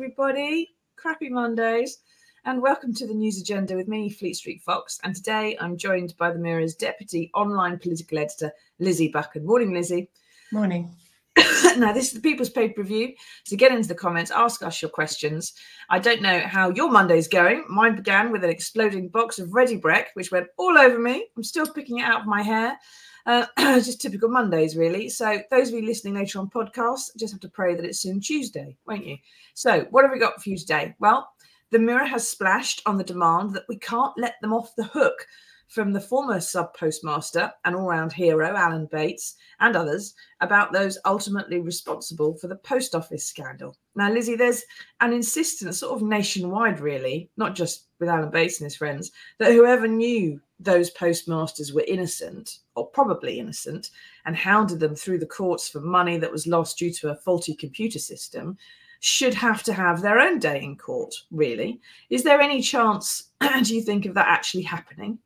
everybody. Crappy Mondays. And welcome to the news agenda with me, Fleet Street Fox. And today I'm joined by the Mirror's deputy online political editor, Lizzie Buchan. Morning, Lizzie. Morning. now, this is the People's Pay Per View. So get into the comments, ask us your questions. I don't know how your Monday's going. Mine began with an exploding box of Ready Brek, which went all over me. I'm still picking it out of my hair. Uh, just typical Mondays, really. So those of you listening later on podcasts, just have to pray that it's soon Tuesday, won't you? So what have we got for you today? Well, the Mirror has splashed on the demand that we can't let them off the hook from the former sub postmaster and all round hero, Alan Bates, and others about those ultimately responsible for the post office scandal. Now, Lizzie, there's an insistence, sort of nationwide, really, not just with Alan Bates and his friends, that whoever knew those postmasters were innocent, or probably innocent, and hounded them through the courts for money that was lost due to a faulty computer system should have to have their own day in court, really. Is there any chance, do you think, of that actually happening?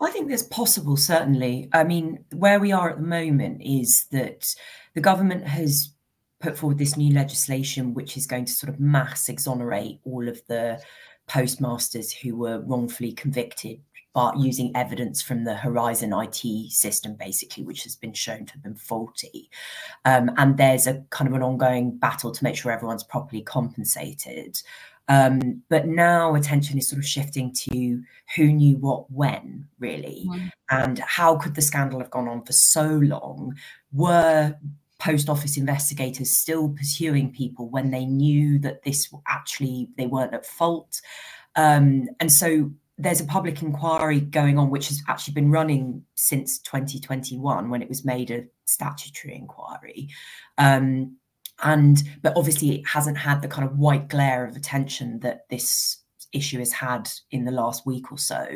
I think that's possible, certainly. I mean, where we are at the moment is that the government has put forward this new legislation which is going to sort of mass exonerate all of the postmasters who were wrongfully convicted but using evidence from the Horizon IT system, basically, which has been shown to have been faulty. Um, and there's a kind of an ongoing battle to make sure everyone's properly compensated. Um, but now attention is sort of shifting to who knew what when, really, mm. and how could the scandal have gone on for so long? Were post office investigators still pursuing people when they knew that this actually they weren't at fault? Um, and so there's a public inquiry going on, which has actually been running since 2021 when it was made a statutory inquiry. Um, and but obviously it hasn't had the kind of white glare of attention that this issue has had in the last week or so.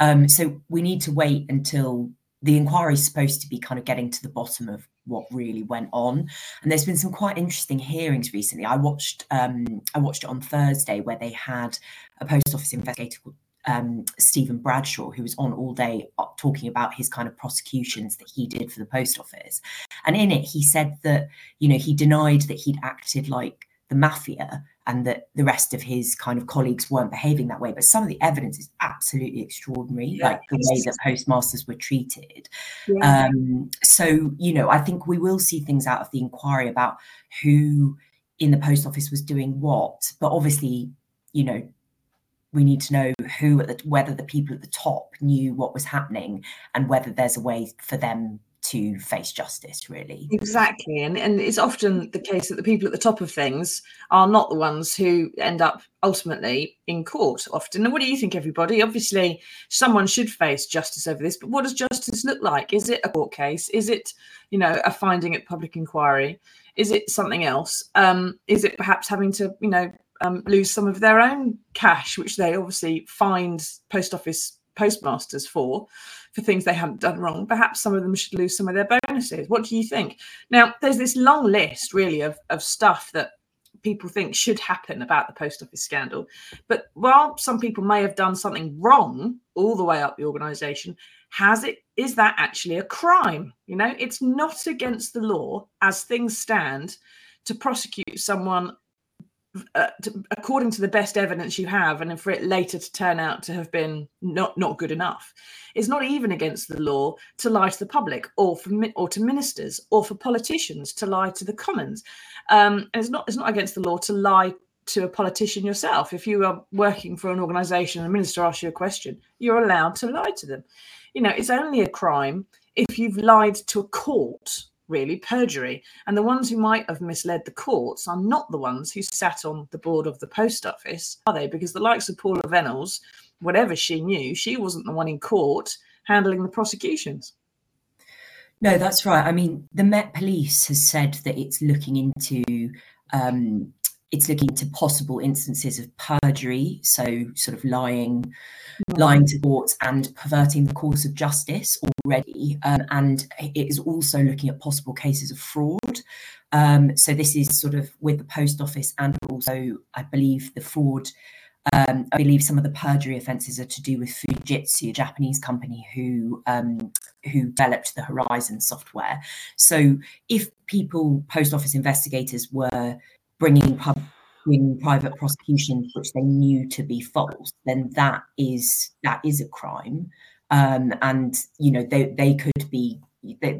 Um, so we need to wait until the inquiry is supposed to be kind of getting to the bottom of what really went on. And there's been some quite interesting hearings recently. I watched um, i watched it on thursday where they had a post office investigator called um, Stephen Bradshaw, who was on all day uh, talking about his kind of prosecutions that he did for the post office. And in it, he said that, you know, he denied that he'd acted like the mafia and that the rest of his kind of colleagues weren't behaving that way. But some of the evidence is absolutely extraordinary, yeah. like the way that postmasters were treated. Yeah. Um, so, you know, I think we will see things out of the inquiry about who in the post office was doing what. But obviously, you know, we need to know who the, whether the people at the top knew what was happening and whether there's a way for them to face justice really. Exactly and and it's often the case that the people at the top of things are not the ones who end up ultimately in court often. And what do you think everybody? Obviously someone should face justice over this but what does justice look like? Is it a court case? Is it you know a finding at public inquiry? Is it something else? Um is it perhaps having to you know um, lose some of their own cash, which they obviously find post office postmasters for, for things they haven't done wrong. Perhaps some of them should lose some of their bonuses. What do you think? Now, there's this long list, really, of, of stuff that people think should happen about the post office scandal. But while some people may have done something wrong all the way up the organization, has it is that actually a crime? You know, it's not against the law as things stand to prosecute someone uh, to, according to the best evidence you have, and for it later to turn out to have been not not good enough, it's not even against the law to lie to the public, or for or to ministers, or for politicians to lie to the commons. Um, and it's not it's not against the law to lie to a politician yourself. If you are working for an organisation and a minister asks you a question, you're allowed to lie to them. You know, it's only a crime if you've lied to a court really perjury. And the ones who might have misled the courts are not the ones who sat on the board of the post office, are they? Because the likes of Paula Vennells, whatever she knew, she wasn't the one in court handling the prosecutions. No, that's right. I mean, the Met Police has said that it's looking into um, it's looking into possible instances of perjury, so sort of lying, mm. lying to courts and perverting the course of justice already. Um, and it is also looking at possible cases of fraud. Um, so this is sort of with the post office and also, I believe, the fraud. Um, I believe some of the perjury offences are to do with Fujitsu, a Japanese company who um, who developed the Horizon software. So if people, post office investigators, were bringing pub in private prosecutions which they knew to be false, then that is that is a crime, um, and you know they they could be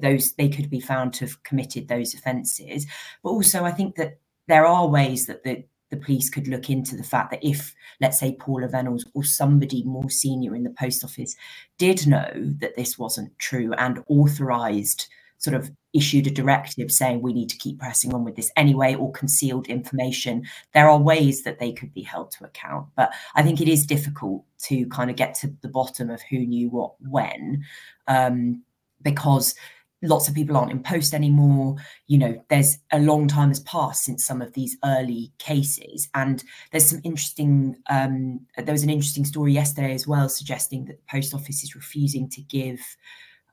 those they could be found to have committed those offences. But also, I think that there are ways that the the police could look into the fact that if, let's say, Paula Reynolds or somebody more senior in the post office did know that this wasn't true and authorised sort of issued a directive saying we need to keep pressing on with this anyway or concealed information. There are ways that they could be held to account but i think it is difficult to kind of get to the bottom of who knew what when um, because lots of people aren't in post anymore. You know there's a long time has passed since some of these early cases and there's some interesting um, there was an interesting story yesterday as well suggesting that the post office is refusing to give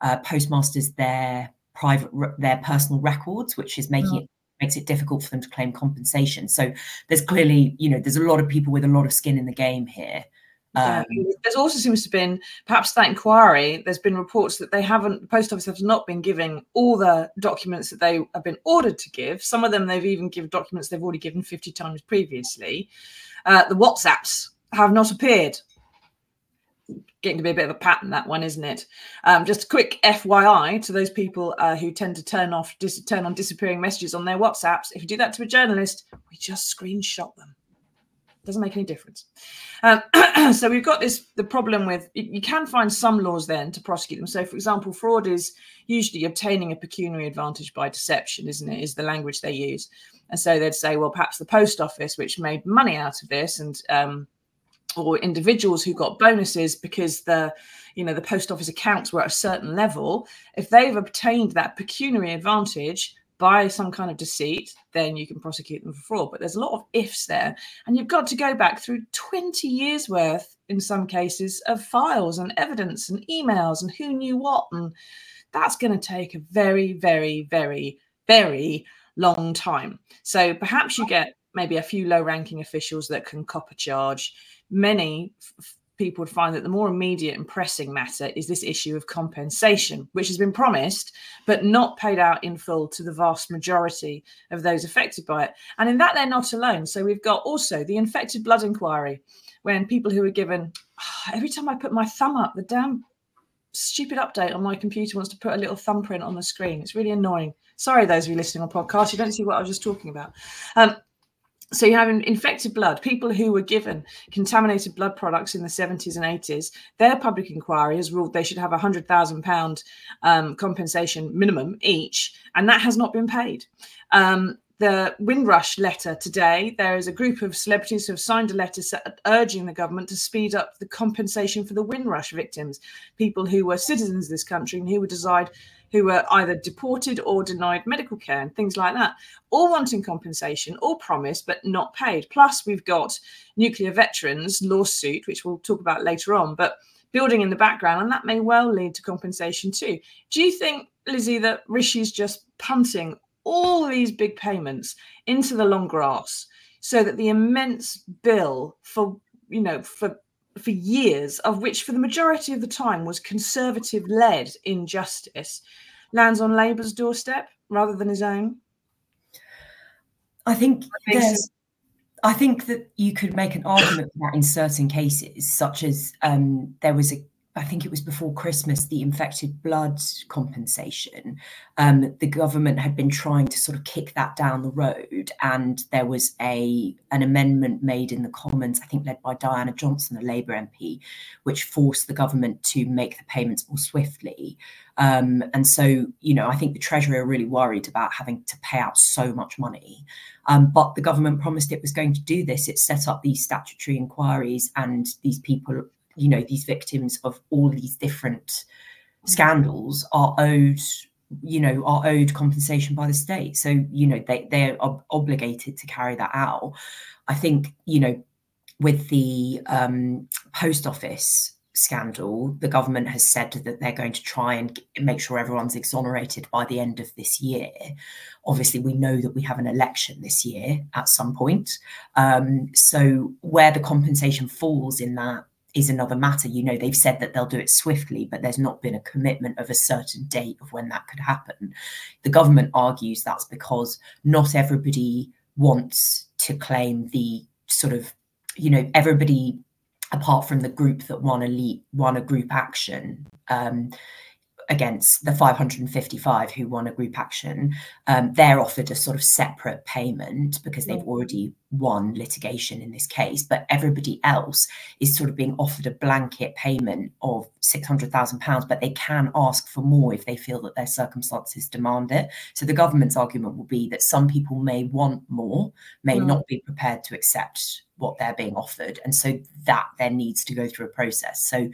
uh, postmasters their private their personal records, which is making oh. it makes it difficult for them to claim compensation. So there's clearly, you know, there's a lot of people with a lot of skin in the game here. Um, yeah. There's also seems to have been perhaps that inquiry. There's been reports that they haven't, the post office has not been giving all the documents that they have been ordered to give. Some of them they've even given documents they've already given 50 times previously. Uh, the WhatsApps have not appeared getting to be a bit of a pattern that one isn't it? Um, just a quick fyi to those people uh, who tend to turn off dis- turn on disappearing messages on their whatsapps. If you do that to a journalist we just screenshot them. Doesn't make any difference. Um, so we've got this the problem with you can find some laws then to prosecute them. So for example fraud is usually obtaining a pecuniary advantage by deception isn't it is the language they use. And so they'd say well perhaps the post office which made money out of this and um, or individuals who got bonuses because the you know the post office accounts were at a certain level if they've obtained that pecuniary advantage by some kind of deceit then you can prosecute them for fraud. But there's a lot of ifs there and you've got to go back through 20 years worth in some cases of files and evidence and emails and who knew what and that's going to take a very very very very long time. So perhaps you get maybe a few low ranking officials that can cop a charge many f- people would find that the more immediate and pressing matter is this issue of compensation, which has been promised but not paid out in full to the vast majority of those affected by it. And in that, they're not alone. So we've got also the infected blood inquiry, when people who were given oh, every time I put my thumb up, the damn stupid update on my computer wants to put a little thumbprint on the screen. It's really annoying. Sorry, those of you listening on podcast, you don't see what I was just talking about. Um, so you have infected blood. People who were given contaminated blood products in the 70s and 80s their public inquiry has ruled they should have a hundred thousand pound um, compensation minimum each and that has not been paid. Um, the Windrush letter today, there is a group of celebrities who have signed a letter urging the government to speed up the compensation for the Windrush victims, people who were citizens of this country and who were decide who were either deported or denied medical care and things like that, all wanting compensation, all promised but not paid. Plus, we've got nuclear veterans lawsuit, which we'll talk about later on, but building in the background, and that may well lead to compensation too. Do you think, Lizzie, that Rishi's just punting all these big payments into the long grass so that the immense bill for you know for for years, of which for the majority of the time was conservative led injustice, lands on Labour's doorstep rather than his own? I think there's. I think that you could make an argument for that in certain cases, such as um, there was a I think it was before Christmas, the infected blood compensation. Um, the government had been trying to sort of kick that down the road, and there was a an amendment made in the Commons, I think led by Diana Johnson, a Labour MP, which forced the government to make the payments more swiftly. Um, and so, you know, I think the Treasury are really worried about having to pay out so much money. Um, but the government promised it was going to do this. It set up these statutory inquiries, and these people you know these victims of all these different scandals are owed you know are owed compensation by the state. So you know they they're ob- obligated to carry that out. I think you know with the um, post office scandal the government has said that they're going to try and make sure everyone's exonerated by the end of this year. Obviously we know that we have an election this year at some point. Um, so where the compensation falls in that is another matter. You know, they've said that they'll do it swiftly, but there's not been a commitment of a certain date of when that could happen. The government argues that's because not everybody wants to claim the sort of, you know, everybody apart from the group that won elite won a group action um, against the 555 who won a group action, um, they're offered a sort of separate payment because they've already won litigation in this case. But everybody else is sort of being offered a blanket payment of £600,000, but they can ask for more if they feel that their circumstances demand it. So the government's argument will be that some people may want more, may mm. not be prepared to accept what they're being offered. And so that then needs to go through a process. So,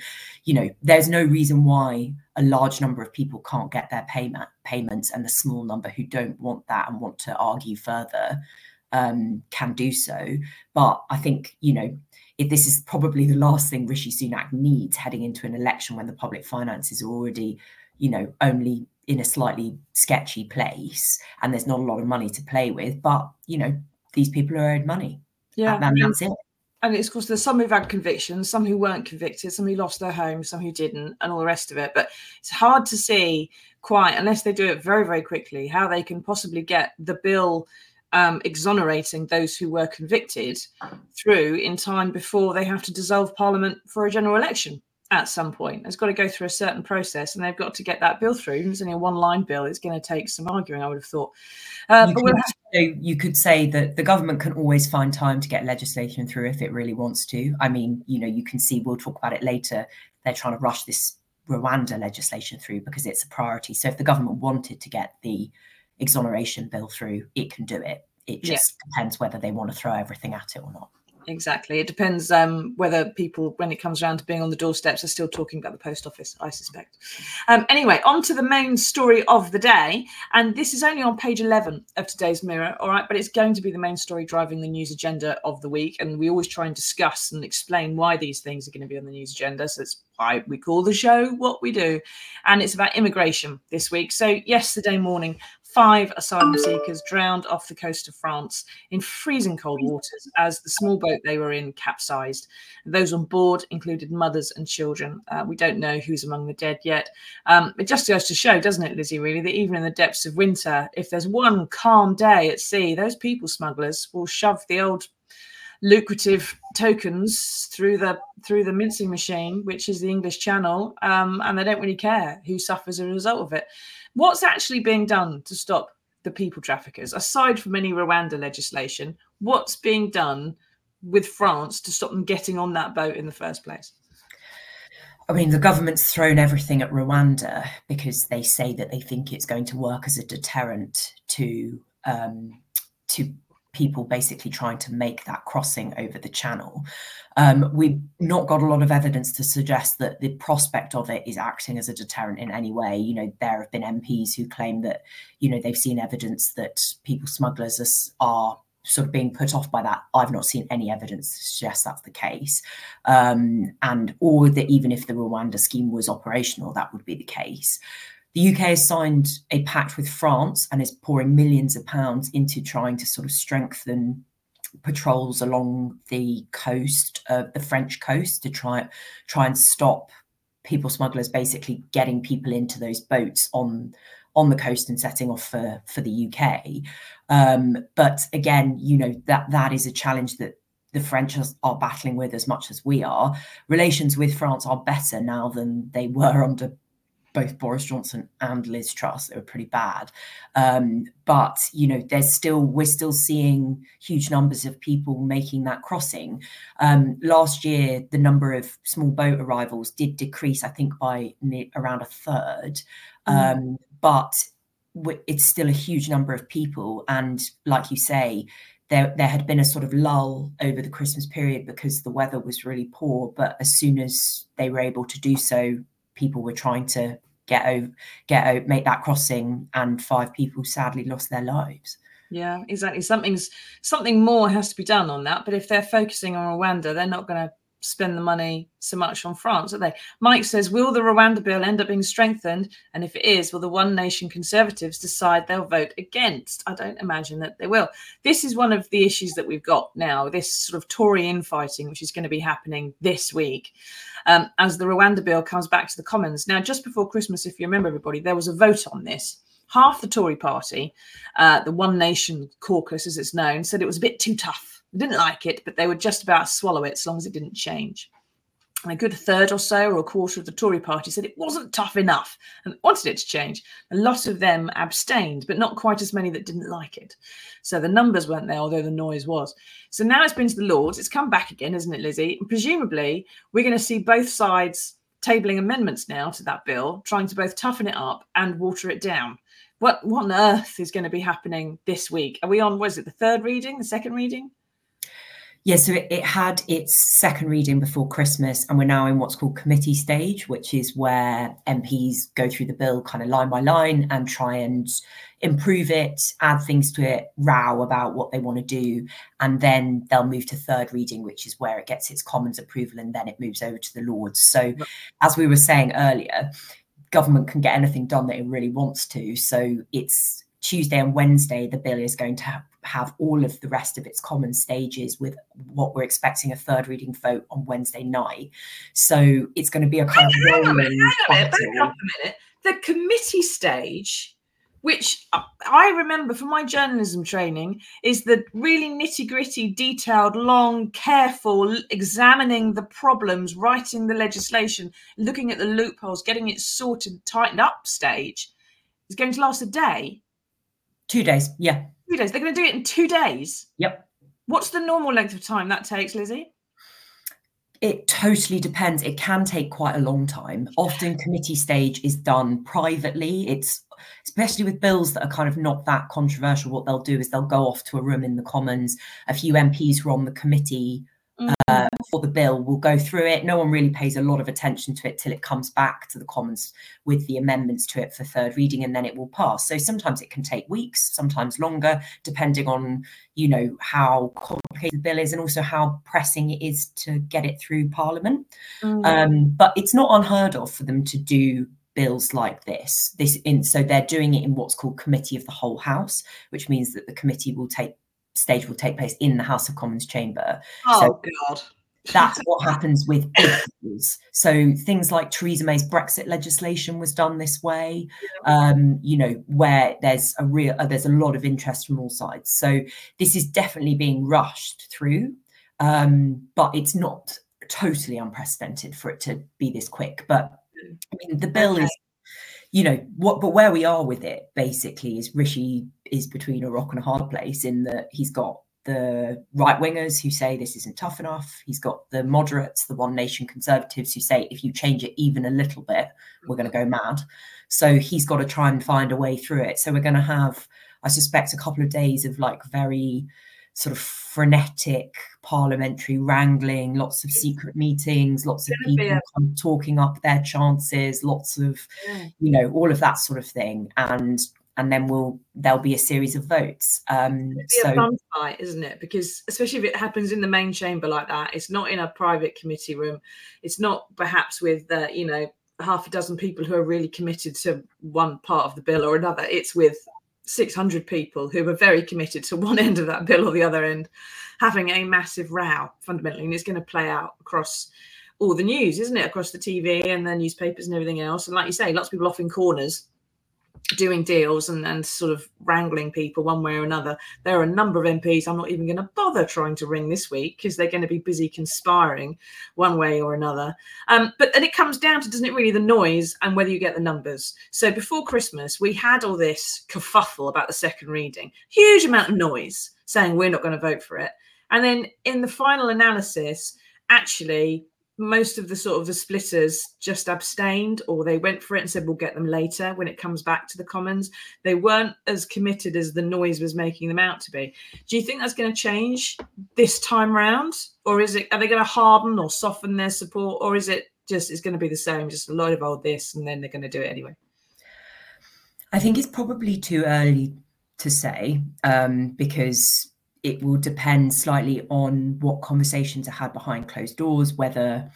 you know, there's no reason why a large number of people can't get their payment payments and the small number who don't want that and want to argue further um, can do so. But I think, you know, if this is probably the last thing Rishi Sunak needs heading into an election when the public finances are already, you know, only in a slightly sketchy place and there's not a lot of money to play with. But, you know, these people are owed money. Yeah, and that's it. And it's of course there's some who've had convictions, some who weren't convicted, some who lost their homes, some who didn't, and all the rest of it. But it's hard to see quite unless they do it very, very quickly how they can possibly get the bill um, exonerating those who were convicted through in time before they have to dissolve Parliament for a general election at some point. It's got to go through a certain process, and they've got to get that bill through. It's only a one-line bill. It's going to take some arguing, I would have thought. Uh, but we'll have- you could say that the government can always find time to get legislation through if it really wants to. I mean, you know, you can see. We'll talk about it later. They're trying to rush this Rwanda legislation through because it's a priority. So if the government wanted to get the exoneration bill through, it can do it. It just yeah. depends whether they want to throw everything at it or not exactly. It depends um, whether people, when it comes around to being on the doorsteps, are still talking about the post office, I suspect. Um, anyway, on to the main story of the day. And this is only on page 11 of today's Mirror, all right? But it's going to be the main story driving the news agenda of the week. And we always try and discuss and explain why these things are going to be on the news agenda. So it's why we call the show what we do. And it's about immigration this week. So, yesterday morning, five asylum seekers drowned off the coast of France in freezing cold waters as the small boat they were in capsized. Those on board included mothers and children. Uh, we don't know who's among the dead yet. Um, it just goes to show, doesn't it, Lizzie, really, that even in the depths of winter, if there's one calm day at sea, those people smugglers will shove the old lucrative tokens through the through the mincing machine, which is the English Channel, um, and they don't really care who suffers as a result of it. What's actually being done to stop the people traffickers, aside from any Rwanda legislation? What's being done with France to stop them getting on that boat in the first place? I mean, the government's thrown everything at Rwanda because they say that they think it's going to work as a deterrent to um, to people basically trying to make that crossing over the channel. Um, we've not got a lot of evidence to suggest that the prospect of it is acting as a deterrent in any way. You know, there have been MPs who claim that, you know, they've seen evidence that people smugglers are, sort of being put off by that. I've not seen any evidence to suggest that's the case. Um, and or that even if the Rwanda scheme was operational, that would be the case. The UK has signed a pact with France and is pouring millions of pounds into trying to sort of strengthen patrols along the coast, uh, the French coast, to try try and stop people smugglers basically getting people into those boats on on the coast and setting off for for the UK. Um, but again, you know that that is a challenge that the French are battling with as much as we are. Relations with France are better now than they were under both Boris Johnson and Liz Truss. They were pretty bad. Um, but, you know, there's still, we're still seeing huge numbers of people making that crossing. Um, last year, the number of small boat arrivals did decrease, I think, by around a third. Mm. Um, but it's still a huge number of people. And like you say, there, there had been a sort of lull over the Christmas period because the weather was really poor. But as soon as they were able to do so, people were trying to get over, get over, make that crossing, and five people sadly lost their lives. Yeah, exactly. Something's something more has to be done on that. But if they're focusing on Rwanda, they're not going to spend the money so much on France, are they? Mike says, will the Rwanda bill end up being strengthened? And if it is, will the One Nation Conservatives decide they'll vote against? I don't imagine that they will. This is one of the issues that we've got now, this sort of Tory infighting, which is going to be happening this week um, as the Rwanda bill comes back to the Commons. Now, just before Christmas, if you remember, everybody, there was a vote on this half the Tory party, uh, the One Nation caucus as it's known, said it was a bit too tough. Didn't like it, but they would just about swallow it as long as it didn't change. And a good third or so, or a quarter of the Tory party, said it wasn't tough enough and wanted it to change. A lot of them abstained, but not quite as many that didn't like it. So the numbers weren't there, although the noise was. So now it's been to the Lords. It's come back again, isn't it, Lizzie? And presumably, we're going to see both sides tabling amendments now to that bill, trying to both toughen it up and water it down. What, what on earth is going to be happening this week? Are we on, was it the third reading, the second reading? Yeah, so it, it, had its second reading before Christmas, and we're now in what's called committee stage, which is where MPs go through the bill kind of line by line and try and improve it, add things to it, row about what they want to do, and then they'll move to third reading, which is where it gets its Commons approval, and then it moves over to the Lords. So, as we were saying earlier, government can get anything done that it really wants to. So it's Tuesday and Wednesday, the bill is going to have all of the rest of its common stages with what we're expecting a third reading vote on Wednesday night. So it's going to be a kind hang of rolling. Hang a minute. The committee stage which I remember from my journalism training is the really nitty gritty, detailed, long, careful, examining the problems, writing the legislation, looking at the loopholes, getting it sorted, tightened up stage is going to last a day. Two days, yeah. Two days. They're going to do it in two days. Yep. What's the normal length of time that takes, Lizzie? It totally depends. It can take quite a long time. Often, committee stage is done privately. It's especially with bills that are kind of not that controversial. What they'll do is they'll go off to a room in the Commons. A few MPs who are on the committee for the bill will go through it. No one really pays a lot of attention to it till it comes back to the Commons with the amendments to it for third reading, and then it will pass. So sometimes it can take weeks, sometimes longer, depending on you know how complicated the bill is and also how pressing it is to get it through Parliament. Mm. Um, but it's not unheard of for them to do bills like this. This in so they're doing it in what's called committee of the whole house, which means that the committee will take stage will take place in the House of Commons chamber. Oh so God. That's what happens with bills. So things like Theresa May's Brexit legislation was done this way. Um, you know, where there's a real uh, there's a lot of interest from all sides. So this is definitely being rushed through, um, but it's not totally unprecedented for it to be this quick. But I mean, the bill okay. is you know what but where we are with it basically is rishi is between a rock and a hard place in that he's got the right wingers who say this isn't tough enough he's got the moderates the one nation conservatives who say if you change it even a little bit we're going to go mad so he's got to try and find a way through it so we're going to have i suspect a couple of days of like very sort of frenetic parliamentary wrangling, lots of secret meetings, lots of people talking up their chances, lots of, yeah. you know, all of that sort of thing. And and then we'll there'll be a series of votes. Um, so, a fun fight, isn't it? Because especially if it happens in the main chamber like that, it's not in a private committee room. It's not perhaps with uh, you know half a dozen people who are really committed to one part of the bill or another. It's with 600 people who were very committed to one end of that bill or the other end having a massive row fundamentally and it's going to play out across all the news isn't it across the tv and the newspapers and everything else and like you say lots of people off in corners doing deals and, and sort of wrangling people one way or another. There are a number of MPs I'm not even going to bother trying to ring this week because they're going to be busy conspiring one way or another. Um, but and it comes down to, doesn't it really, the noise and whether you get the numbers. So before Christmas, we had all this kerfuffle about the second reading, huge amount of noise saying we're not going to vote for it. And then in the final analysis, actually most of the sort of the splitters just abstained or they went for it and said we'll get them later when it comes back to the commons. They weren't as committed as the noise was making them out to be. Do you think that's going to change this time round? Or is it are they going to harden or soften their support? Or is it just it's going to be the same just a lot of old this and then they're going to do it anyway? I think it's probably too early to say um, because it will depend slightly on what conversations are had behind closed doors, whether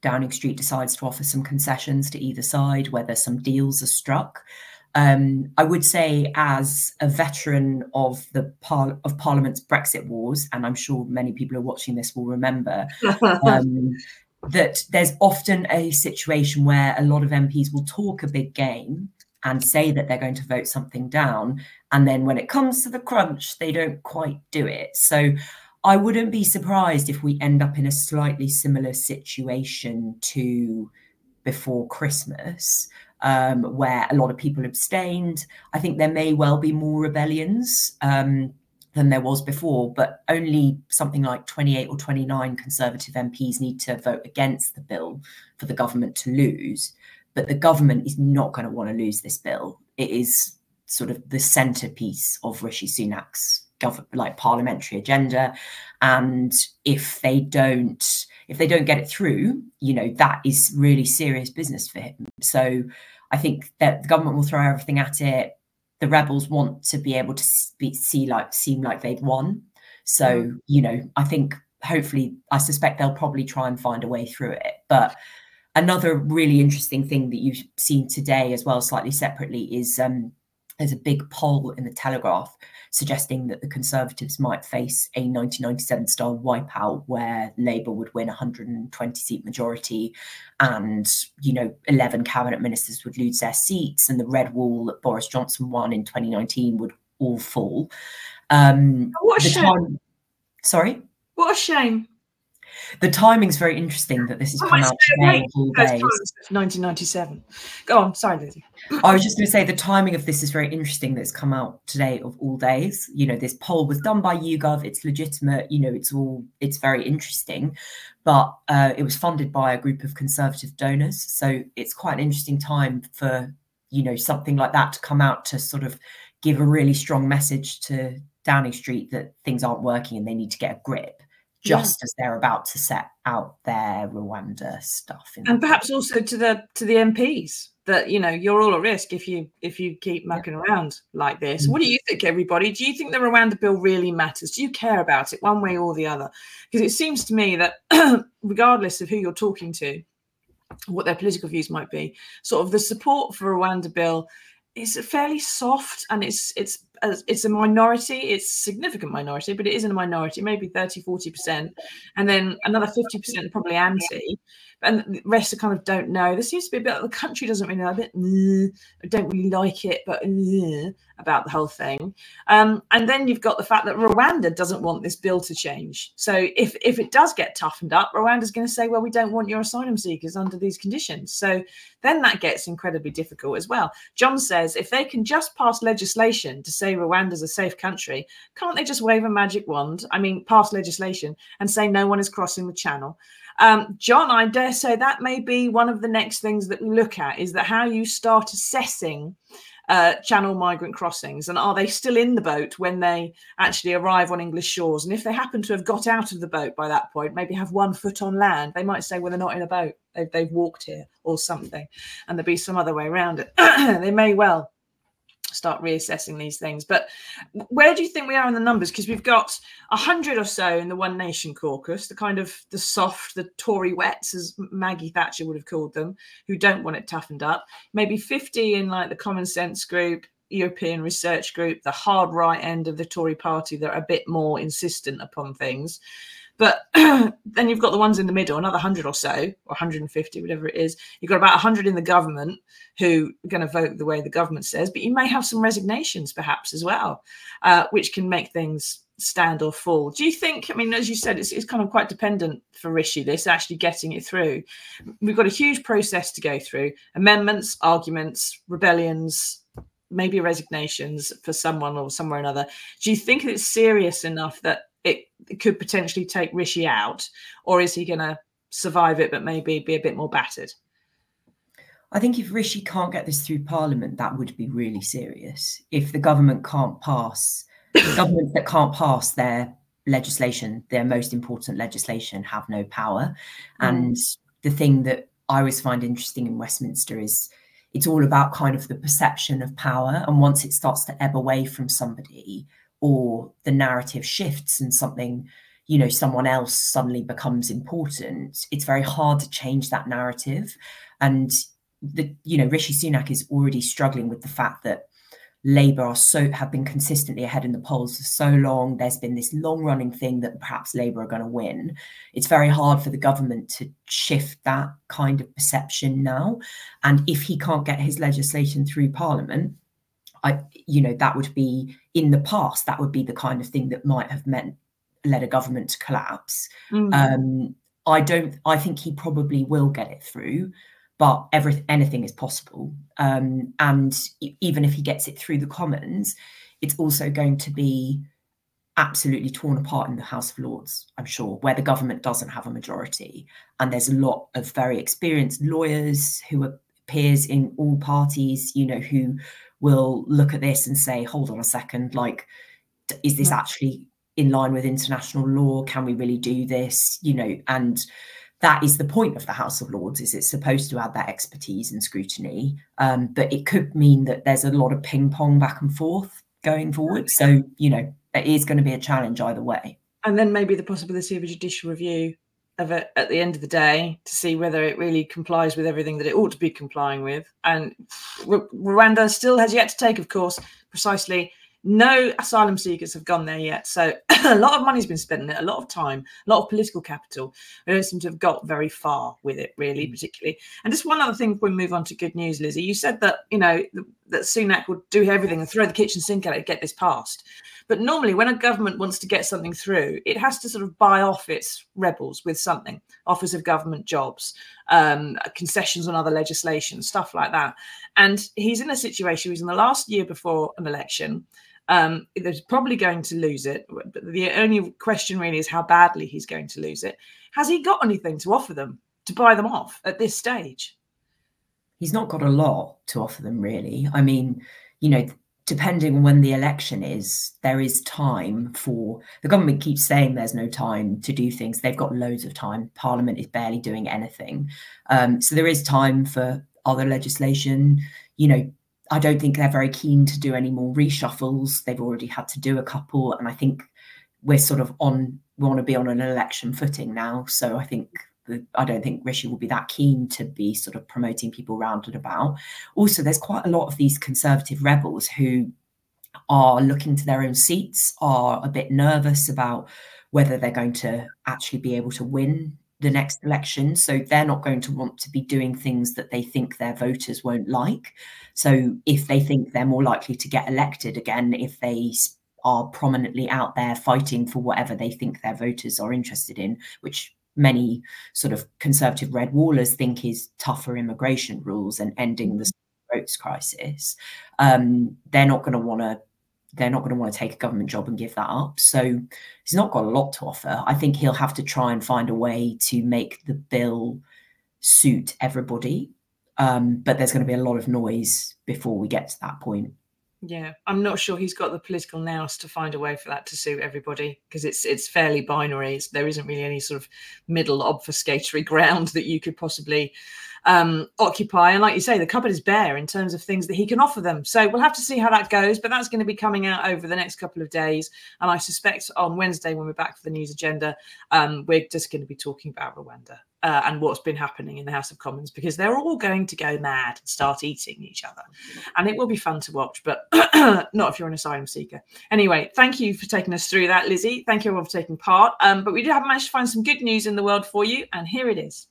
Downing Street decides to offer some concessions to either side, whether some deals are struck. Um, I would say, as a veteran of the par- of Parliament's Brexit wars, and I'm sure many people who are watching this will remember, um, that there's often a situation where a lot of MPs will talk a big game and say that they're going to vote something down. And then when it comes to the crunch, they don't quite do it. So I wouldn't be surprised if we end up in a slightly similar situation to before Christmas, um, where a lot of people abstained. I think there may well be more rebellions. Um, than there was before, but only something like 28 or 29 Conservative MPs need to vote against the bill for the government to lose. But the government is not going to want to lose this bill. It is sort of the centerpiece of Rishi Sunak's government, like parliamentary agenda, and if they don't, if they don't get it through, you know that is really serious business for him. So I think that the government will throw everything at it the rebels want to be able to be, see like seem like they've won. So mm. you know, I think hopefully, I suspect they'll probably try and find a way through it. But another really interesting thing that you've seen today as well, slightly separately, is um, there's a big poll in the Telegraph suggesting that the Conservatives might face a 1997 style wipeout where Labour would win 120 seat majority and, you know, 11 cabinet ministers would lose their seats and the red wall that Boris Johnson won in 2019 would all fall. Um, what a shame. Time... Sorry? What a shame. The timing's very interesting that this has come out today. 1997. Go on, sorry, Lizzie. I was just going to say the timing of this is very interesting that it's come out today of all days. You know, this poll was done by YouGov. It's legitimate. You know, it's all it's very interesting, but uh, it was funded by a group of conservative donors. So it's quite an interesting time for you know something like that to come out to sort of give a really strong message to Downing Street that things aren't working and they need to get a grip just yeah. as they're about to set out their Rwanda stuff. and perhaps also to the to the MPs that you know you're all at risk if you if you keep mucking yeah. around like this. Mm-hmm. What do you think, everybody? Do you think the Rwanda bill really matters? Do you care about it one way or the other? Because it seems to me that regardless of who you're talking to, what their political views might be, sort of the support for Rwanda bill is fairly soft and it's it's it's a minority it's a significant minority but it isn't a minority maybe 30 40% and then another 50% probably anti and the rest of kind of don't know. There seems to be a bit the country doesn't really know a bit. I don't really like it, but about the whole thing. Um, and then you've got the fact that Rwanda doesn't want this bill to change. So if if it does get toughened up, Rwanda's going to say, well, we don't want your asylum seekers under these conditions. So then that gets incredibly difficult as well. John says if they can just pass legislation to say Rwanda's a safe country, can't they just wave a magic wand? I mean, pass legislation and say no one is crossing the channel. Um, John, I dare say that may be one of the next things that we look at is that how you start assessing uh, channel migrant crossings and are they still in the boat when they actually arrive on English shores? And if they happen to have got out of the boat by that point, maybe have one foot on land, they might say, well, they're not in a boat, they've, they've walked here or something, and there'll be some other way around it. they may well start reassessing these things. But where do you think we are in the numbers? Because we've got a hundred or so in the One Nation caucus, the kind of the soft, the Tory wets, as Maggie Thatcher would have called them, who don't want it toughened up. Maybe 50 in like the Common Sense group, European Research Group, the hard right end of the Tory party that are a bit more insistent upon things. But then you've got the ones in the middle, another 100 or so, or 150, whatever it is. You've got about 100 in the government who are going to vote the way the government says, but you may have some resignations perhaps as well, uh, which can make things stand or fall. Do you think, I mean, as you said, it's, it's kind of quite dependent for Rishi, this actually getting it through. We've got a huge process to go through amendments, arguments, rebellions, maybe resignations for someone or somewhere or another. Do you think it's serious enough that it, it could potentially take Rishi out, or is he going to survive it but maybe be a bit more battered? I think if Rishi can't get this through Parliament, that would be really serious. If the government can't pass, governments that can't pass their legislation, their most important legislation, have no power. Mm. And the thing that I always find interesting in Westminster is it's all about kind of the perception of power. And once it starts to ebb away from somebody, or the narrative shifts and something you know someone else suddenly becomes important it's very hard to change that narrative and the you know rishi sunak is already struggling with the fact that Labour are so have been consistently ahead in the polls for so long. There's been this long running thing that perhaps Labour are going to win. It's very hard for the government to shift that kind of perception now. And if he can't get his legislation through Parliament, I, you know, that would be in the past. That would be the kind of thing that might have meant led a government to collapse. Mm. Um, I don't. I think he probably will get it through but everything, anything is possible. Um, and even if he gets it through the Commons, it's also going to be absolutely torn apart in the House of Lords, I'm sure, where the government doesn't have a majority. And there's a lot of very experienced lawyers who are peers in all parties, you know, who will look at this and say, hold on a second, like, is this actually in line with international law? Can we really do this? You know, and that is the point of the House of Lords. Is it's supposed to add that expertise and scrutiny, um, but it could mean that there's a lot of ping pong back and forth going forward. So you know, it is going to be a challenge either way. And then maybe the possibility of a judicial review of it at the end of the day to see whether it really complies with everything that it ought to be complying with. And Rwanda still has yet to take, of course, precisely no asylum seekers have gone there yet. So a lot of money's been spent on it, a lot of time, a lot of political capital. We don't seem to have got very far with it, really, mm. particularly. And just one other thing before we move on to good news, Lizzie. You said that, you know, that Sunak would do everything and throw the kitchen sink at it to get this passed. But normally, when a government wants to get something through, it has to sort of buy off its rebels with something offers of government jobs, um, concessions on other legislation, stuff like that. And he's in a situation, he's in the last year before an election um, they're probably going to lose it. But the only question really is how badly he's going to lose it. Has he got anything to offer them to buy them off at this stage? He's not got a lot to offer them, really. I mean, you know, depending on when the election is, there is time for the government keeps saying there's no time to do things. They've got loads of time. Parliament is barely doing anything. Um, so there is time for other legislation. You know, I don't think they're very keen to do any more reshuffles. They've already had to do a couple, and I think we're sort of on. We want to be on an election footing now, so I think I don't think Rishi will be that keen to be sort of promoting people round and about. Also, there's quite a lot of these conservative rebels who are looking to their own seats, are a bit nervous about whether they're going to actually be able to win the next election. So they're not going to want to be doing things that they think their voters won't like. So if they think they're more likely to get elected again, if they are prominently out there fighting for whatever they think their voters are interested in, which many sort of conservative red wallers think is tougher immigration rules and ending the votes crisis, um, they're not going to want to they're not going to want to take a government job and give that up. So he's not got a lot to offer. I think he'll have to try and find a way to make the bill suit everybody. Um, but there's going to be a lot of noise before we get to that point. Yeah, I'm not sure he's got the political nous to find a way for that to suit everybody because it's it's fairly binary. It's, there isn't really any sort of middle obfuscatory ground that you could possibly um, occupy. And like you say, the cupboard is bare in terms of things that he can offer them. So we'll have to see how that goes. But that's going to be coming out over the next couple of days. And I suspect on Wednesday, when we're back for the news agenda, um, we're just going to be talking about Rwanda. Uh, and what's been happening in the House of Commons because they're all going to go mad and start eating each other. And it will be fun to watch, but not if you're an asylum seeker. Anyway, thank you for taking us through that, Lizzie. Thank you everyone for taking part. Um, but we do have managed to find some good news in the world for you, and here it is.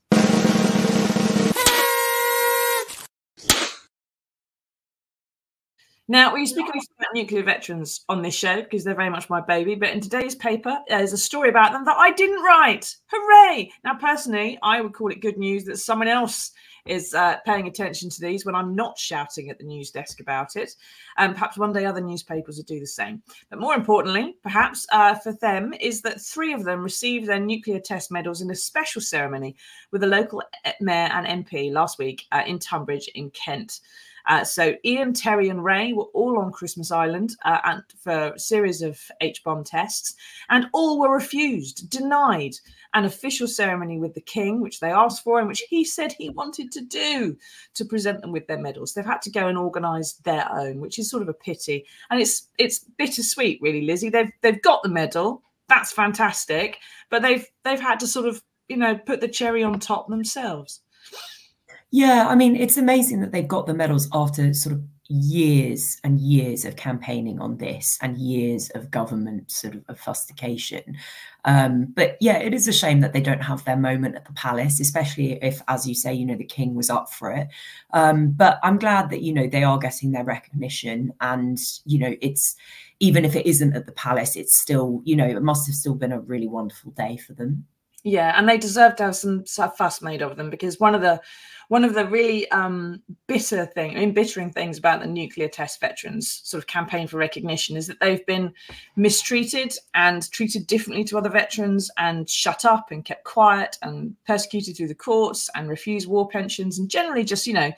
Now, we speak about nuclear veterans on this show because they're very much my baby, but in today's paper, there's a story about them that I didn't write. Hooray! Now, personally, I would call it good news that someone else is uh, paying attention to these when I'm not shouting at the news desk about it. And um, perhaps one day other newspapers will do the same. But more importantly, perhaps uh, for them, is that three of them received their nuclear test medals in a special ceremony with a local uh, mayor and MP last week uh, in Tunbridge in Kent. Uh, so Ian, Terry, and Ray were all on Christmas Island uh, and for a series of H bomb tests, and all were refused, denied an official ceremony with the king, which they asked for and which he said he wanted to do to present them with their medals. They've had to go and organise their own, which is sort of a pity, and it's it's bittersweet, really, Lizzie. They've they've got the medal, that's fantastic, but they've they've had to sort of you know put the cherry on top themselves. Yeah, I mean, it's amazing that they've got the medals after sort of years and years of campaigning on this and years of government sort of, fustication. Um, but yeah, it is a shame that they don't have their moment at the palace, especially if, as you say, you know, the king was up for it. Um, but I'm glad that, you know, they are getting their recognition and, you know, it's even if it isn't at the palace, it's still, you know, it must have still been a really wonderful day for them. Yeah, and they deserve to have some fuss made of them because one of the one of the really um, bitter thing, embittering things about the nuclear test veterans sort of campaign for recognition is that they've been mistreated and treated differently to other veterans and shut up and kept quiet and persecuted through the courts and refused war pensions and generally just, you know,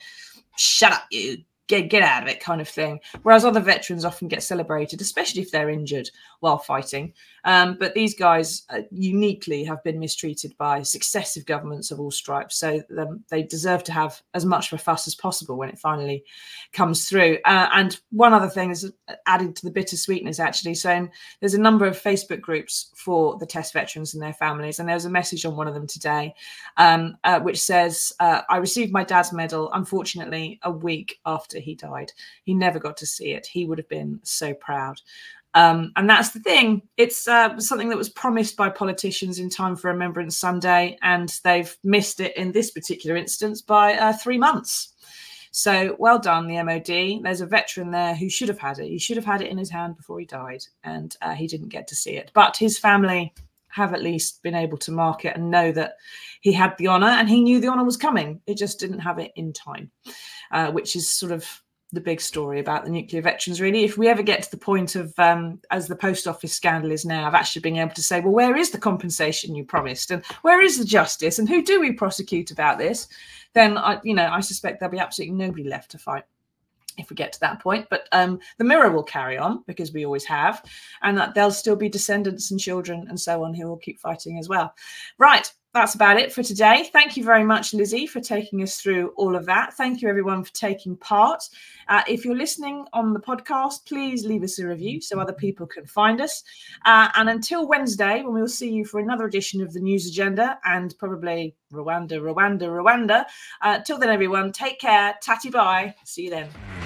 shut up, you get get out of it kind of thing. Whereas other veterans often get celebrated, especially if they're injured while fighting. Um, but these guys uh, uniquely have been mistreated by successive governments of all stripes. So um, they deserve to have as much of a fuss as possible when it finally comes through. Uh, and one other thing is added to the bittersweetness, actually. So there's a number of Facebook groups for the test veterans and their families. And there was a message on one of them today um, uh, which says, uh, I received my dad's medal, unfortunately, a week after he died. He never got to see it. He would have been so proud. Um, and that's the thing. It's uh, something that was promised by politicians in time for Remembrance Sunday, and they've missed it in this particular instance by uh, three months. So well done, the MOD. There's a veteran there who should have had it. He should have had it in his hand before he died, and uh, he didn't get to see it. But his family have at least been able to mark it and know that he had the honour and he knew the honour was coming. It just didn't have it in time, uh, which is sort of the big story about the nuclear veterans really. If we ever get to the point of um, as the post office scandal is now of actually being able to say well where is the compensation you promised? And where is the justice? And who do we prosecute about this? then i you know i suspect there'll be absolutely nobody left to fight if we get to that point but um, the mirror will carry on because we always have and that there'll still be descendants and children and so on who will keep fighting as well right that's about it for today. Thank you very much, Lizzie, for taking us through all of that. Thank you, everyone, for taking part. Uh, if you're listening on the podcast, please leave us a review so other people can find us. Uh, and until Wednesday, when we'll see you for another edition of the News Agenda and probably Rwanda, Rwanda, Rwanda. Uh, till then, everyone, take care. Tatty bye. See you then.